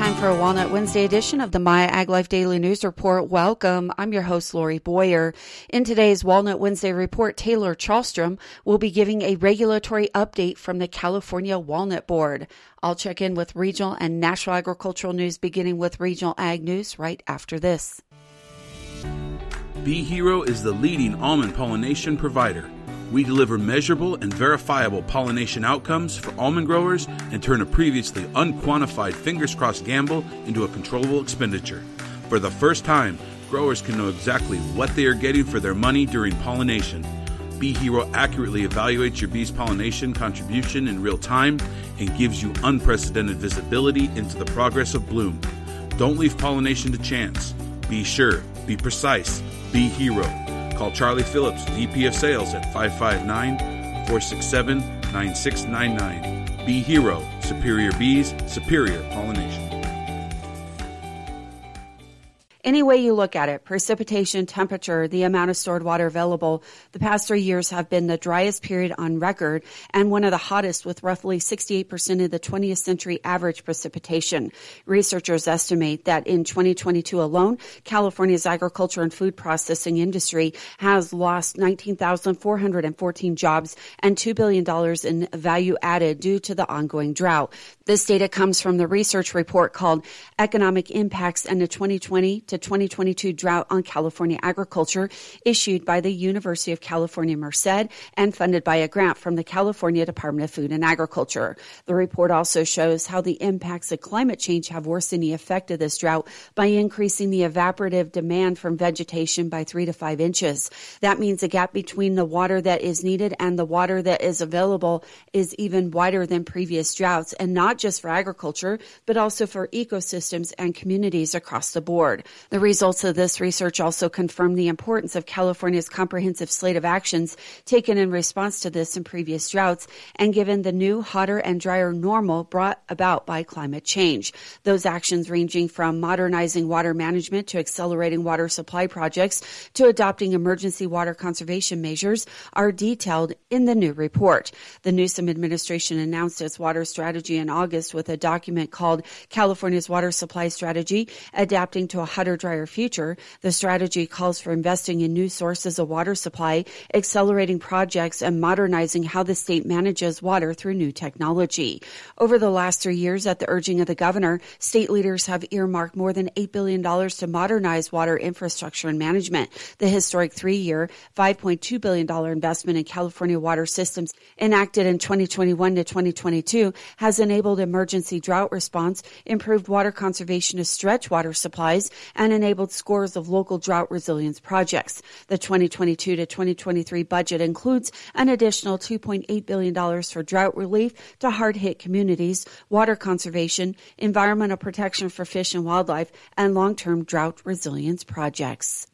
time for a Walnut Wednesday edition of the My Ag Life Daily News Report. Welcome. I'm your host, Lori Boyer. In today's Walnut Wednesday report, Taylor Chalstrom will be giving a regulatory update from the California Walnut Board. I'll check in with regional and national agricultural news, beginning with regional ag news right after this. Bee Hero is the leading almond pollination provider. We deliver measurable and verifiable pollination outcomes for almond growers and turn a previously unquantified fingers crossed gamble into a controllable expenditure. For the first time, growers can know exactly what they are getting for their money during pollination. Bee Hero accurately evaluates your bee's pollination contribution in real time and gives you unprecedented visibility into the progress of bloom. Don't leave pollination to chance. Be sure, be precise, be hero. Call Charlie Phillips, VP of Sales at 559 467 9699. Bee Hero, superior bees, superior pollination. Any way you look at it, precipitation, temperature, the amount of stored water available, the past three years have been the driest period on record and one of the hottest with roughly 68% of the 20th century average precipitation. Researchers estimate that in 2022 alone, California's agriculture and food processing industry has lost 19,414 jobs and $2 billion in value added due to the ongoing drought. This data comes from the research report called Economic Impacts and the 2020 to 2022 drought on California agriculture issued by the University of California Merced and funded by a grant from the California Department of Food and Agriculture. The report also shows how the impacts of climate change have worsened the effect of this drought by increasing the evaporative demand from vegetation by three to five inches. That means the gap between the water that is needed and the water that is available is even wider than previous droughts and not just for agriculture, but also for ecosystems and communities across the board. The results of this research also confirm the importance of California's comprehensive slate of actions taken in response to this and previous droughts and given the new, hotter and drier normal brought about by climate change. Those actions ranging from modernizing water management to accelerating water supply projects to adopting emergency water conservation measures are detailed in the new report. The Newsom administration announced its water strategy in August with a document called California's Water Supply Strategy, adapting to a hotter drier future, the strategy calls for investing in new sources of water supply, accelerating projects, and modernizing how the state manages water through new technology. Over the last three years, at the urging of the governor, state leaders have earmarked more than $8 billion to modernize water infrastructure and management. The historic three year, $5.2 billion investment in California water systems enacted in 2021 to 2022 has enabled emergency drought response, improved water conservation to stretch water supplies, and enabled scores of local drought resilience projects. The 2022 to 2023 budget includes an additional $2.8 billion for drought relief to hard hit communities, water conservation, environmental protection for fish and wildlife, and long term drought resilience projects.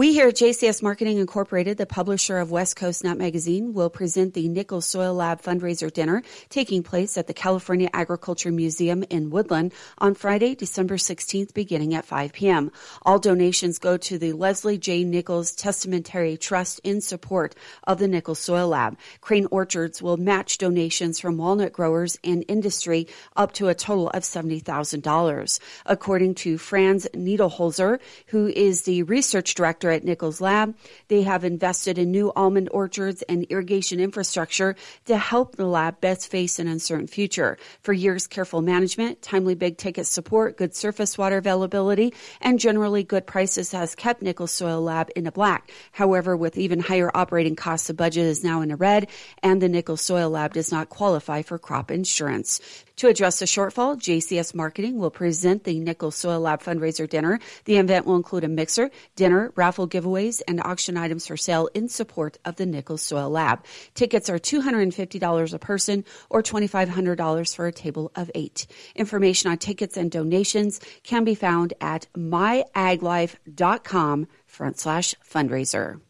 We here at JCS Marketing Incorporated, the publisher of West Coast Nut Magazine, will present the Nickels Soil Lab fundraiser dinner taking place at the California Agriculture Museum in Woodland on Friday, December 16th, beginning at 5 p.m. All donations go to the Leslie J. Nickels Testamentary Trust in support of the Nickels Soil Lab. Crain Orchards will match donations from walnut growers and industry up to a total of $70,000. According to Franz Niederholzer, who is the research director at Nickels Lab. They have invested in new almond orchards and irrigation infrastructure to help the lab best face an uncertain future. For years, careful management, timely big ticket support, good surface water availability, and generally good prices has kept Nickels Soil Lab in the black. However, with even higher operating costs, the budget is now in the red, and the Nickels Soil Lab does not qualify for crop insurance. To address the shortfall, JCS Marketing will present the Nickels Soil Lab fundraiser dinner. The event will include a mixer, dinner, raffle giveaways, and auction items for sale in support of the Nickels Soil Lab. Tickets are $250 a person or $2,500 for a table of eight. Information on tickets and donations can be found at myaglife.com front slash fundraiser.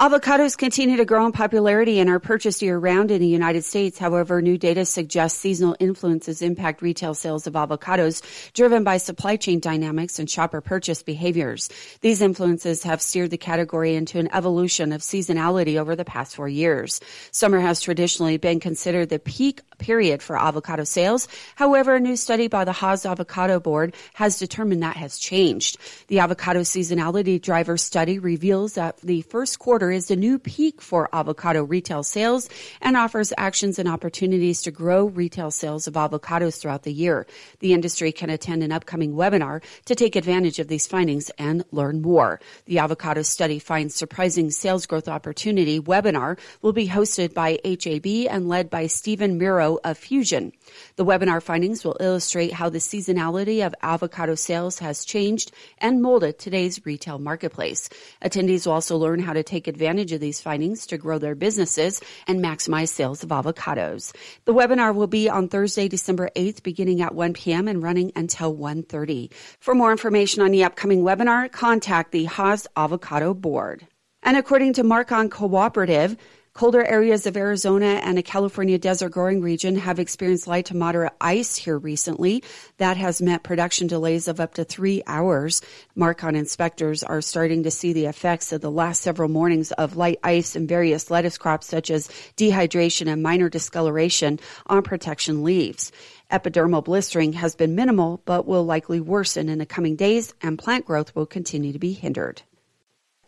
Avocados continue to grow in popularity and are purchased year round in the United States. However, new data suggests seasonal influences impact retail sales of avocados, driven by supply chain dynamics and shopper purchase behaviors. These influences have steered the category into an evolution of seasonality over the past four years. Summer has traditionally been considered the peak period for avocado sales. However, a new study by the Hass Avocado Board has determined that has changed. The avocado seasonality driver study reveals that the first quarter is a new peak for avocado retail sales and offers actions and opportunities to grow retail sales of avocados throughout the year. The industry can attend an upcoming webinar to take advantage of these findings and learn more. The avocado study finds surprising sales growth opportunity webinar will be hosted by HAB and led by Stephen Miro of Fusion. The webinar findings will illustrate how the seasonality of avocado sales has changed and molded today's retail marketplace. Attendees will also learn how to take advantage of these findings to grow their businesses and maximize sales of avocados. The webinar will be on Thursday, December 8th, beginning at 1 p.m. and running until 1.30. For more information on the upcoming webinar, contact the Hass Avocado Board. And according to Markon Cooperative, Colder areas of Arizona and a California desert growing region have experienced light to moderate ice here recently. That has meant production delays of up to three hours. Markon inspectors are starting to see the effects of the last several mornings of light ice in various lettuce crops such as dehydration and minor discoloration on protection leaves. Epidermal blistering has been minimal, but will likely worsen in the coming days, and plant growth will continue to be hindered.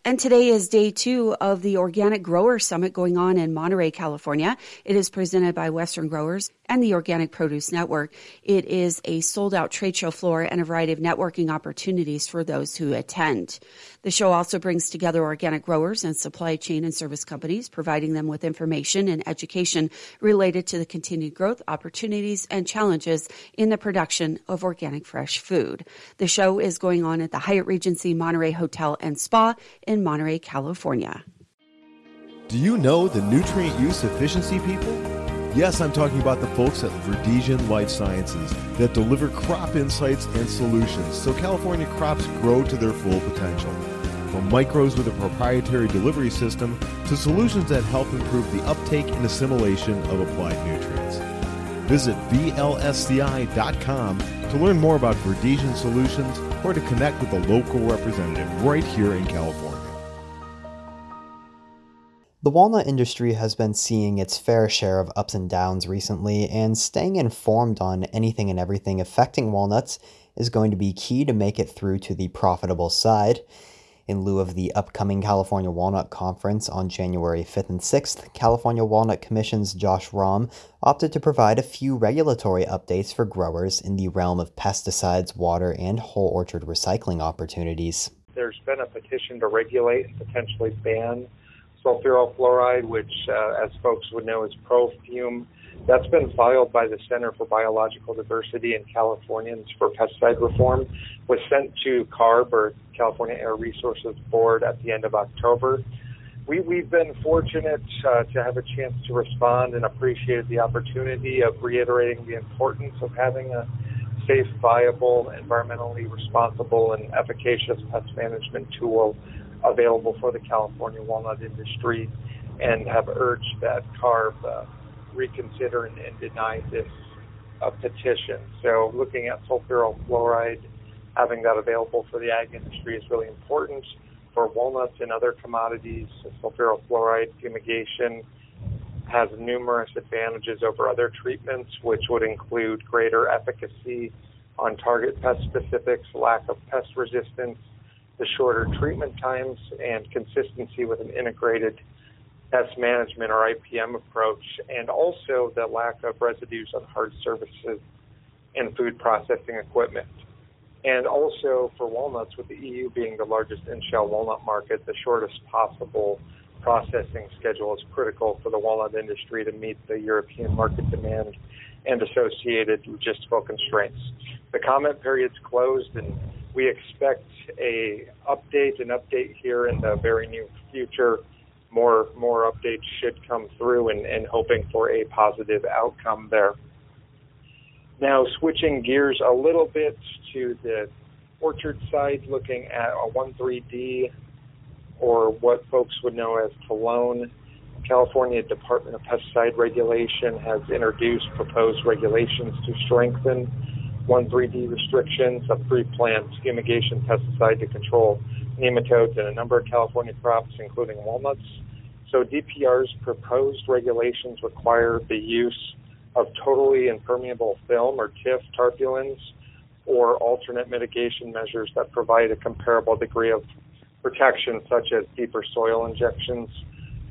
And today is day two of the Organic Grower Summit going on in Monterey, California. It is presented by Western Growers and the Organic Produce Network. It is a sold out trade show floor and a variety of networking opportunities for those who attend. The show also brings together organic growers and supply chain and service companies, providing them with information and education related to the continued growth opportunities and challenges in the production of organic fresh food. The show is going on at the Hyatt Regency Monterey Hotel and Spa in Monterey, California. Do you know the nutrient use efficiency people? Yes, I'm talking about the folks at Verdesian Life Sciences that deliver crop insights and solutions so California crops grow to their full potential. From micros with a proprietary delivery system to solutions that help improve the uptake and assimilation of applied nutrients. Visit VLSCI.com to learn more about Verdesian solutions or to connect with a local representative right here in California. The walnut industry has been seeing its fair share of ups and downs recently, and staying informed on anything and everything affecting walnuts is going to be key to make it through to the profitable side. In lieu of the upcoming California Walnut Conference on January 5th and 6th, California Walnut Commission's Josh Romm opted to provide a few regulatory updates for growers in the realm of pesticides, water, and whole orchard recycling opportunities. There's been a petition to regulate and potentially ban sulfuryl fluoride, which, uh, as folks would know, is Profume. That's been filed by the Center for Biological Diversity in Californians for pesticide reform, was sent to CARB, or California Air Resources Board, at the end of October. We, we've been fortunate uh, to have a chance to respond and appreciated the opportunity of reiterating the importance of having a safe, viable, environmentally responsible, and efficacious pest management tool available for the California walnut industry and have urged that CARB uh, reconsider and, and deny this uh, petition. So looking at sulfuryl fluoride, having that available for the ag industry is really important. For walnuts and other commodities, sulfuryl fluoride fumigation has numerous advantages over other treatments, which would include greater efficacy on target pest specifics, lack of pest resistance, the shorter treatment times and consistency with an integrated pest management or IPM approach, and also the lack of residues on hard surfaces and food processing equipment. And also for walnuts, with the EU being the largest in-shell walnut market, the shortest possible processing schedule is critical for the walnut industry to meet the European market demand and associated logistical constraints. The comment period's closed and we expect a update, an update here in the very near future. More more updates should come through, and, and hoping for a positive outcome there. Now, switching gears a little bit to the orchard side, looking at a 1,3-D or what folks would know as Telone. California Department of Pesticide Regulation has introduced proposed regulations to strengthen 1,3-D restrictions of pre-plant fumigation pesticide to control nematodes in a number of California crops, including walnuts. So DPR's proposed regulations require the use of totally impermeable film or TIF tarpaulins or alternate mitigation measures that provide a comparable degree of protection, such as deeper soil injections.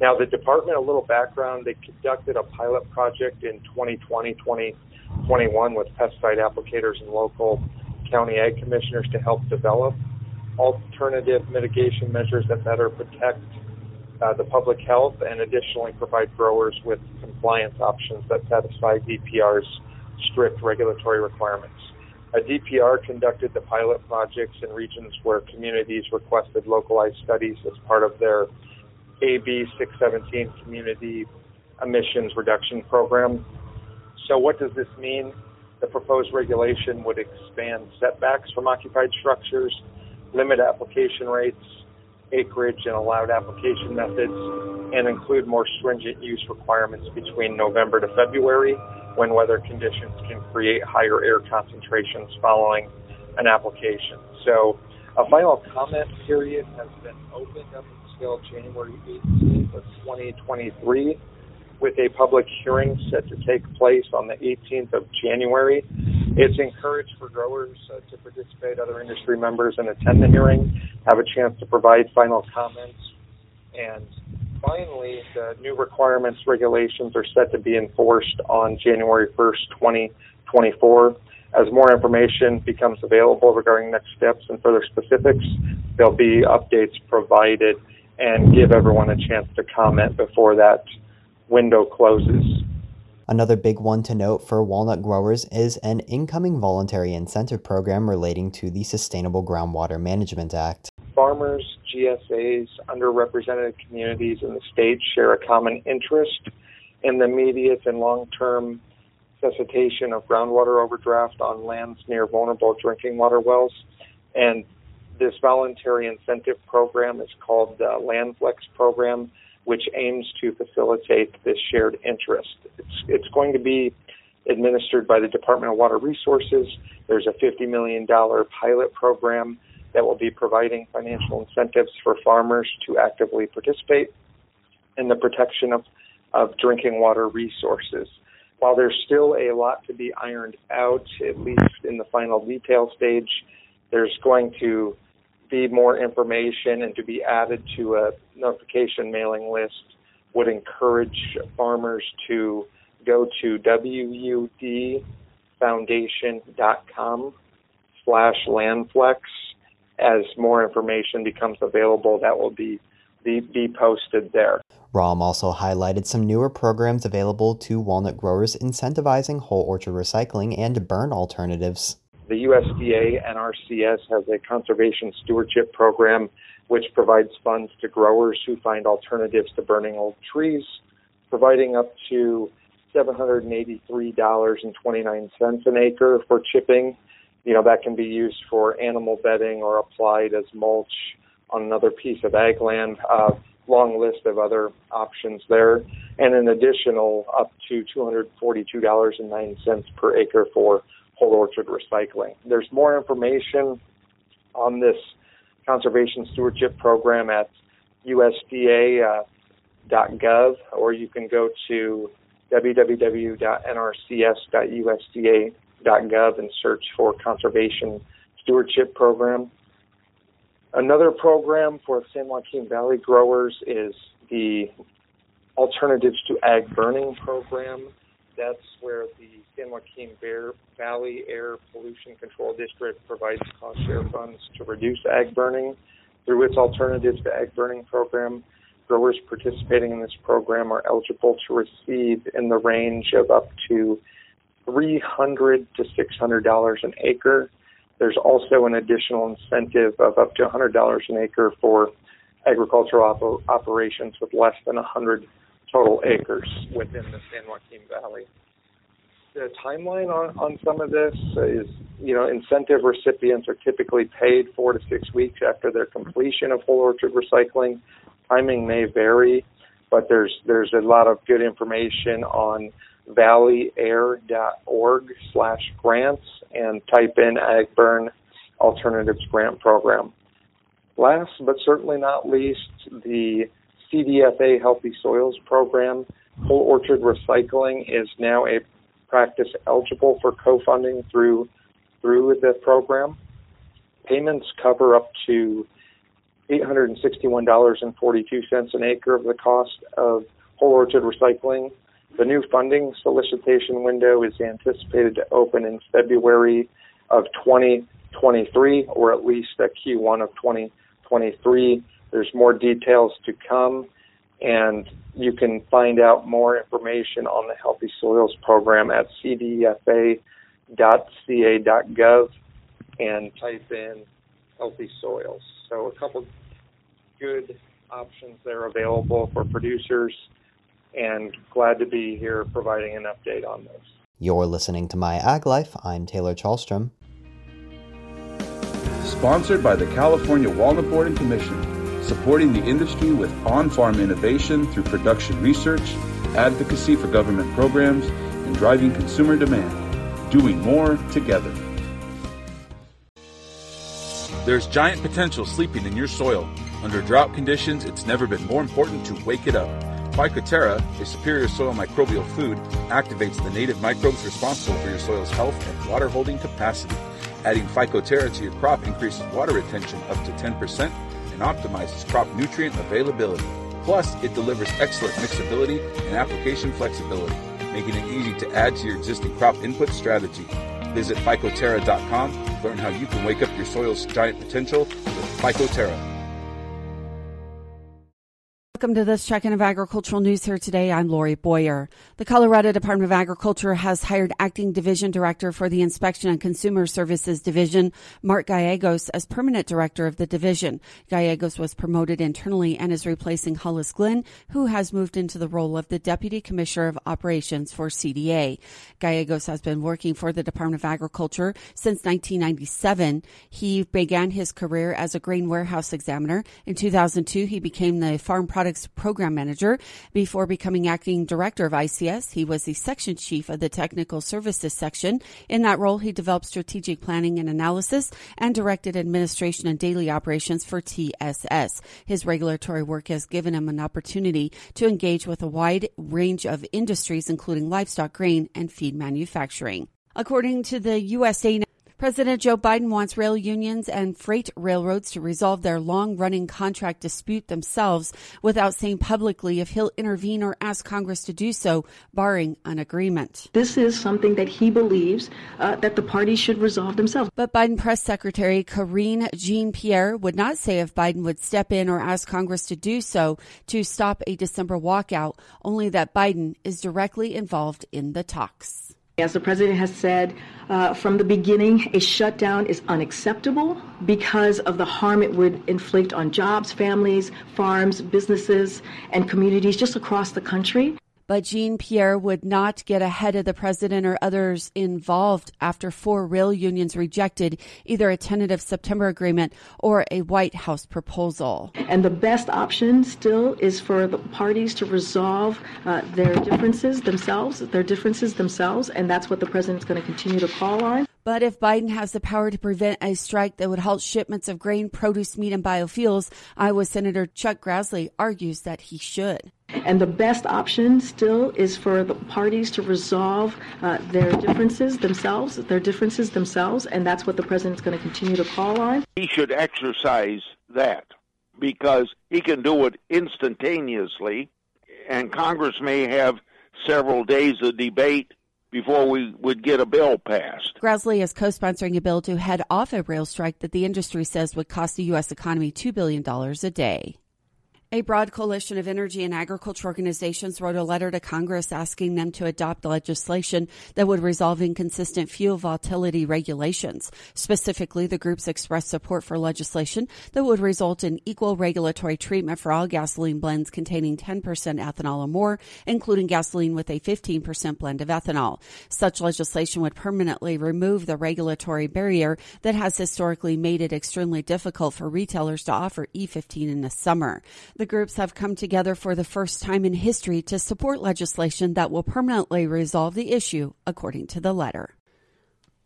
Now, the department, a little background, they conducted a pilot project in 2020, 2021 with pesticide applicators and local county ag commissioners to help develop alternative mitigation measures that better protect uh, the public health and additionally provide growers with compliance options that satisfy DPR's strict regulatory requirements. A DPR conducted the pilot projects in regions where communities requested localized studies as part of their AB 617 community emissions reduction program. So, what does this mean? The proposed regulation would expand setbacks from occupied structures, limit application rates, acreage, and allowed application methods, and include more stringent use requirements between November to February when weather conditions can create higher air concentrations following an application. So a final comment period has been opened up until January 18th of 2023 with a public hearing set to take place on the 18th of January. It's encouraged for growers uh, to participate, other industry members, and attend the hearing, have a chance to provide final comments, and finally, the new requirements regulations are set to be enforced on January 1st, 2024. As more information becomes available regarding next steps and further specifics, there'll be updates provided and give everyone a chance to comment before that window closes. Another big one to note for walnut growers is an incoming voluntary incentive program relating to the Sustainable Groundwater Management Act. Farmers, GSAs, underrepresented communities in the state share a common interest in the immediate and long term cessation of groundwater overdraft on lands near vulnerable drinking water wells. And this voluntary incentive program is called the LandFlex program, which aims to facilitate this shared interest. It's, it's going to be administered by the Department of Water Resources. There's a $50 million pilot program that will be providing financial incentives for farmers to actively participate in the protection of, of drinking water resources. While there's still a lot to be ironed out, at least in the final detail stage, there's going to be more information and to be added to a notification mailing list would encourage farmers to go to wudfoundation.com slash landflex as more information becomes available, that will be, be, be posted there. Rahm also highlighted some newer programs available to walnut growers incentivizing whole orchard recycling and burn alternatives. The USDA NRCS has a conservation stewardship program which provides funds to growers who find alternatives to burning old trees, providing up to $783.29 an acre for chipping you know, that can be used for animal bedding or applied as mulch on another piece of ag land. Uh, long list of other options there, and an additional up to $242.09 per acre for whole orchard recycling. There's more information on this conservation stewardship program at USDA.gov, uh, or you can go to www.nrcs.usda.gov and search for conservation stewardship program. Another program for San Joaquin Valley growers is the Alternatives to Ag Burning program. That's where the San Joaquin Valley Air Pollution Control District provides cost share funds to reduce ag burning. Through its Alternatives to Ag Burning program, growers participating in this program are eligible to receive in the range of up to 300 to $600 an acre. There's also an additional incentive of up to $100 an acre for agricultural op- operations with less than 100 total acres within the San Joaquin Valley. the timeline on, on some of this is, you know, incentive recipients are typically paid four to six weeks after their completion of whole orchard recycling. Timing may vary, but there's there's a lot of good information on valleyair.org slash grants and type in AgBurn Alternatives Grant Program. Last but certainly not least, the CDFA Healthy Soils Program. Whole orchard recycling is now a practice eligible for co-funding through through the program. Payments cover up to $861.42 an acre of the cost of whole orchard recycling. The new funding solicitation window is anticipated to open in February of 2023 or at least a Q1 of 2023. There's more details to come and you can find out more information on the Healthy Soils program at cdfa.ca.gov and type in healthy soils. So a couple good options there available for producers and glad to be here providing an update on this. You're listening to My Ag Life. I'm Taylor Chalstrom. Sponsored by the California Walnut Board and Commission supporting the industry with on-farm innovation through production research, advocacy for government programs, and driving consumer demand. Doing more together. There's giant potential sleeping in your soil. Under drought conditions, it's never been more important to wake it up. Phycoterra, a superior soil microbial food, activates the native microbes responsible for your soil's health and water holding capacity. Adding Phycoterra to your crop increases water retention up to 10% and optimizes crop nutrient availability. Plus, it delivers excellent mixability and application flexibility, making it easy to add to your existing crop input strategy. Visit Phycoterra.com to learn how you can wake up your soil's giant potential with Phycoterra. Welcome to this check-in of agricultural news here today. I'm Lori Boyer. The Colorado Department of Agriculture has hired acting division director for the Inspection and Consumer Services Division, Mark Gallegos, as permanent director of the division. Gallegos was promoted internally and is replacing Hollis Glenn, who has moved into the role of the Deputy Commissioner of Operations for CDA. Gallegos has been working for the Department of Agriculture since 1997. He began his career as a grain warehouse examiner. In 2002, he became the farm product Program Manager. Before becoming acting director of ICS, he was the section chief of the Technical Services section. In that role, he developed strategic planning and analysis and directed administration and daily operations for TSS. His regulatory work has given him an opportunity to engage with a wide range of industries, including livestock, grain, and feed manufacturing. According to the USA President Joe Biden wants rail unions and freight railroads to resolve their long running contract dispute themselves without saying publicly if he'll intervene or ask Congress to do so, barring an agreement. This is something that he believes uh, that the parties should resolve themselves. But Biden Press Secretary Karine Jean Pierre would not say if Biden would step in or ask Congress to do so to stop a December walkout, only that Biden is directly involved in the talks. As the president has said uh, from the beginning, a shutdown is unacceptable because of the harm it would inflict on jobs, families, farms, businesses, and communities just across the country but Jean Pierre would not get ahead of the president or others involved after four rail unions rejected either a tentative September agreement or a White House proposal. And the best option still is for the parties to resolve uh, their differences themselves, their differences themselves, and that's what the president's going to continue to call on. But if Biden has the power to prevent a strike that would halt shipments of grain, produce, meat, and biofuels, Iowa Senator Chuck Grassley argues that he should. And the best option still is for the parties to resolve uh, their differences themselves, their differences themselves, and that's what the president's going to continue to call on. He should exercise that because he can do it instantaneously, and Congress may have several days of debate before we would get a bill passed. Grassley is co-sponsoring a bill to head off a rail strike that the industry says would cost the U.S. economy $2 billion a day. A broad coalition of energy and agriculture organizations wrote a letter to Congress asking them to adopt legislation that would resolve inconsistent fuel volatility regulations. Specifically, the groups expressed support for legislation that would result in equal regulatory treatment for all gasoline blends containing 10% ethanol or more, including gasoline with a 15% blend of ethanol. Such legislation would permanently remove the regulatory barrier that has historically made it extremely difficult for retailers to offer E15 in the summer. The groups have come together for the first time in history to support legislation that will permanently resolve the issue, according to the letter.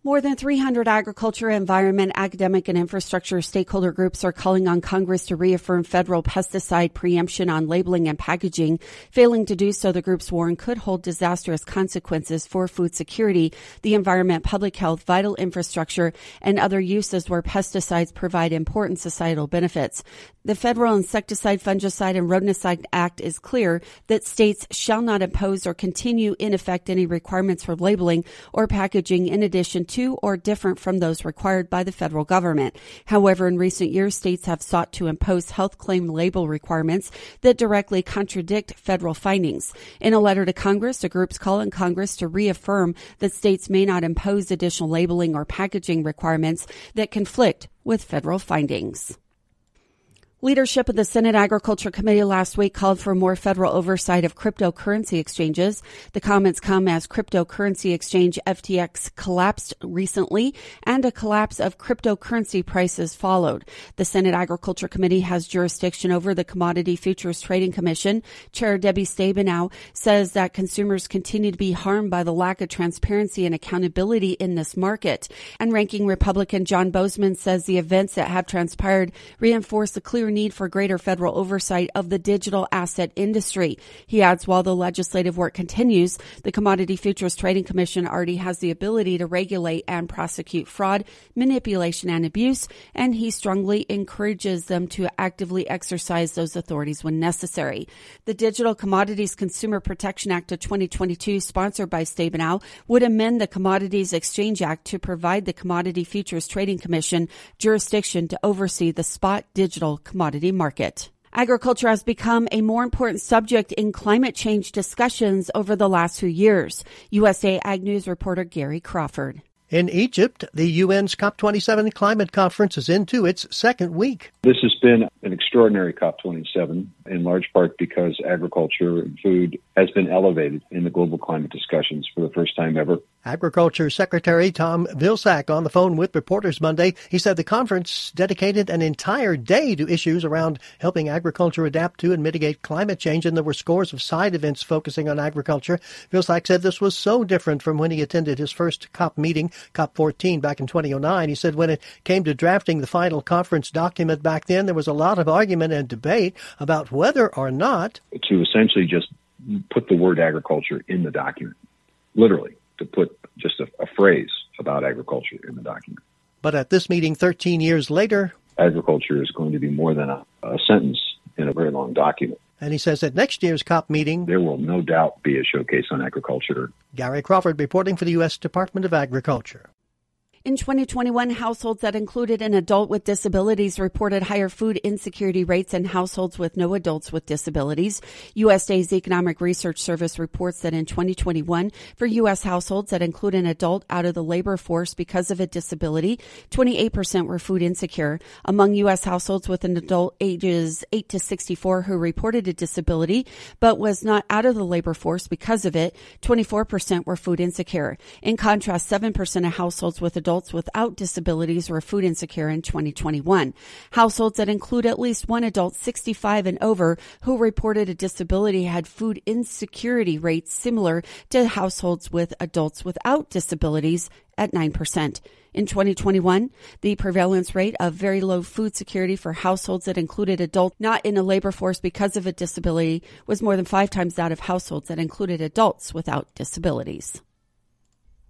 More than 300 agriculture, environment, academic, and infrastructure stakeholder groups are calling on Congress to reaffirm federal pesticide preemption on labeling and packaging. Failing to do so, the groups warn could hold disastrous consequences for food security, the environment, public health, vital infrastructure, and other uses where pesticides provide important societal benefits. The Federal Insecticide, Fungicide, and Rodenticide Act is clear that states shall not impose or continue in effect any requirements for labeling or packaging in addition to or different from those required by the federal government. However, in recent years, states have sought to impose health claim label requirements that directly contradict federal findings. In a letter to Congress, the groups call on Congress to reaffirm that states may not impose additional labeling or packaging requirements that conflict with federal findings. Leadership of the Senate Agriculture Committee last week called for more federal oversight of cryptocurrency exchanges. The comments come as cryptocurrency exchange FTX collapsed recently and a collapse of cryptocurrency prices followed. The Senate Agriculture Committee has jurisdiction over the Commodity Futures Trading Commission. Chair Debbie Stabenow says that consumers continue to be harmed by the lack of transparency and accountability in this market. And ranking Republican John Boozman says the events that have transpired reinforce the clear need for greater federal oversight of the digital asset industry. He adds while the legislative work continues, the Commodity Futures Trading Commission already has the ability to regulate and prosecute fraud, manipulation, and abuse, and he strongly encourages them to actively exercise those authorities when necessary. The Digital Commodities Consumer Protection Act of 2022, sponsored by Stabenow, would amend the Commodities Exchange Act to provide the Commodity Futures Trading Commission jurisdiction to oversee the spot digital commodity market. Agriculture has become a more important subject in climate change discussions over the last few years. USA Ag News reporter Gary Crawford. In Egypt, the UN's COP27 climate conference is into its second week. This has been an extraordinary COP27, in large part because agriculture and food has been elevated in the global climate discussions for the first time ever. Agriculture Secretary Tom Vilsack on the phone with reporters Monday. He said the conference dedicated an entire day to issues around helping agriculture adapt to and mitigate climate change, and there were scores of side events focusing on agriculture. Vilsack said this was so different from when he attended his first COP meeting, COP14, back in 2009. He said when it came to drafting the final conference document back then, there was a lot of argument and debate about whether or not to essentially just put the word agriculture in the document, literally to put just a, a phrase about agriculture in the document. But at this meeting 13 years later, agriculture is going to be more than a, a sentence in a very long document. And he says at next year's COP meeting, there will no doubt be a showcase on agriculture. Gary Crawford reporting for the U.S. Department of Agriculture. In 2021, households that included an adult with disabilities reported higher food insecurity rates than households with no adults with disabilities. USDA's Economic Research Service reports that in 2021, for U.S. households that include an adult out of the labor force because of a disability, 28% were food insecure. Among U.S. households with an adult ages 8 to 64 who reported a disability but was not out of the labor force because of it, 24% were food insecure. In contrast, 7% of households with adult adults without disabilities were food insecure in 2021. Households that include at least one adult 65 and over who reported a disability had food insecurity rates similar to households with adults without disabilities at 9%. In 2021, the prevalence rate of very low food security for households that included adults not in a labor force because of a disability was more than five times that of households that included adults without disabilities.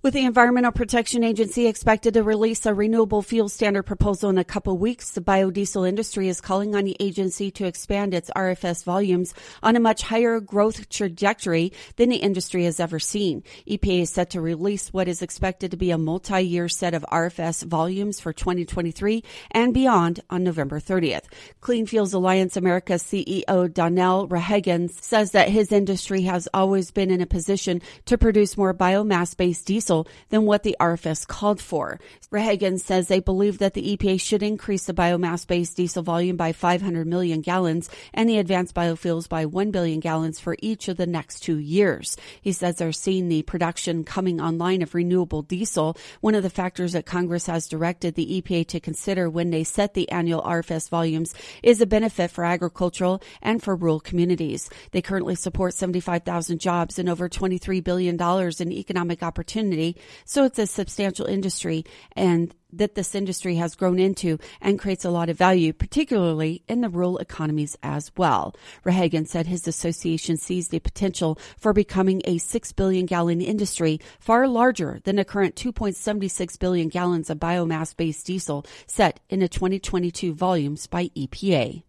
With the Environmental Protection Agency expected to release a renewable fuel standard proposal in a couple weeks, the biodiesel industry is calling on the agency to expand its RFS volumes on a much higher growth trajectory than the industry has ever seen. EPA is set to release what is expected to be a multi-year set of RFS volumes for 2023 and beyond on November 30th. Clean Fuels Alliance America CEO Donnell Rehagen says that his industry has always been in a position to produce more biomass-based diesel than what the RFS called for. Rehagen says they believe that the EPA should increase the biomass based diesel volume by 500 million gallons and the advanced biofuels by 1 billion gallons for each of the next two years. He says they're seeing the production coming online of renewable diesel, one of the factors that Congress has directed the EPA to consider when they set the annual RFS volumes is a benefit for agricultural and for rural communities. They currently support 75,000 jobs and over $23 billion in economic opportunity, so it's a substantial industry and that this industry has grown into and creates a lot of value, particularly in the rural economies as well. Rehagen said his association sees the potential for becoming a 6 billion gallon industry, far larger than the current 2.76 billion gallons of biomass based diesel set in the 2022 volumes by EPA.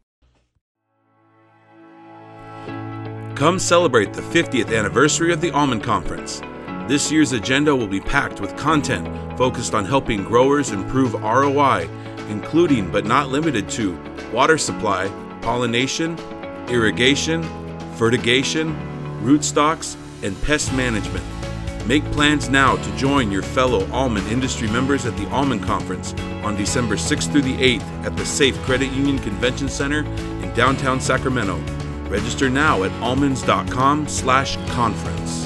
Come celebrate the 50th anniversary of the Almond Conference. This year's agenda will be packed with content focused on helping growers improve ROI, including but not limited to water supply, pollination, irrigation, fertigation, rootstocks, and pest management. Make plans now to join your fellow almond industry members at the Almond Conference on December 6th through the 8th at the Safe Credit Union Convention Center in downtown Sacramento. Register now at almonds.com/conference.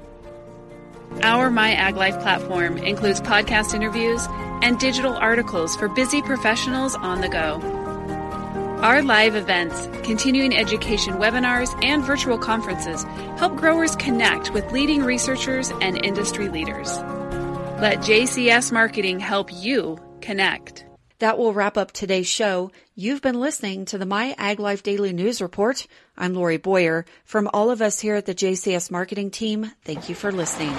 Our My Ag Life platform includes podcast interviews and digital articles for busy professionals on the go. Our live events, continuing education webinars, and virtual conferences help growers connect with leading researchers and industry leaders. Let JCS Marketing help you connect. That will wrap up today's show. You've been listening to the My Ag Life Daily News Report. I'm Lori Boyer. From all of us here at the JCS Marketing Team, thank you for listening.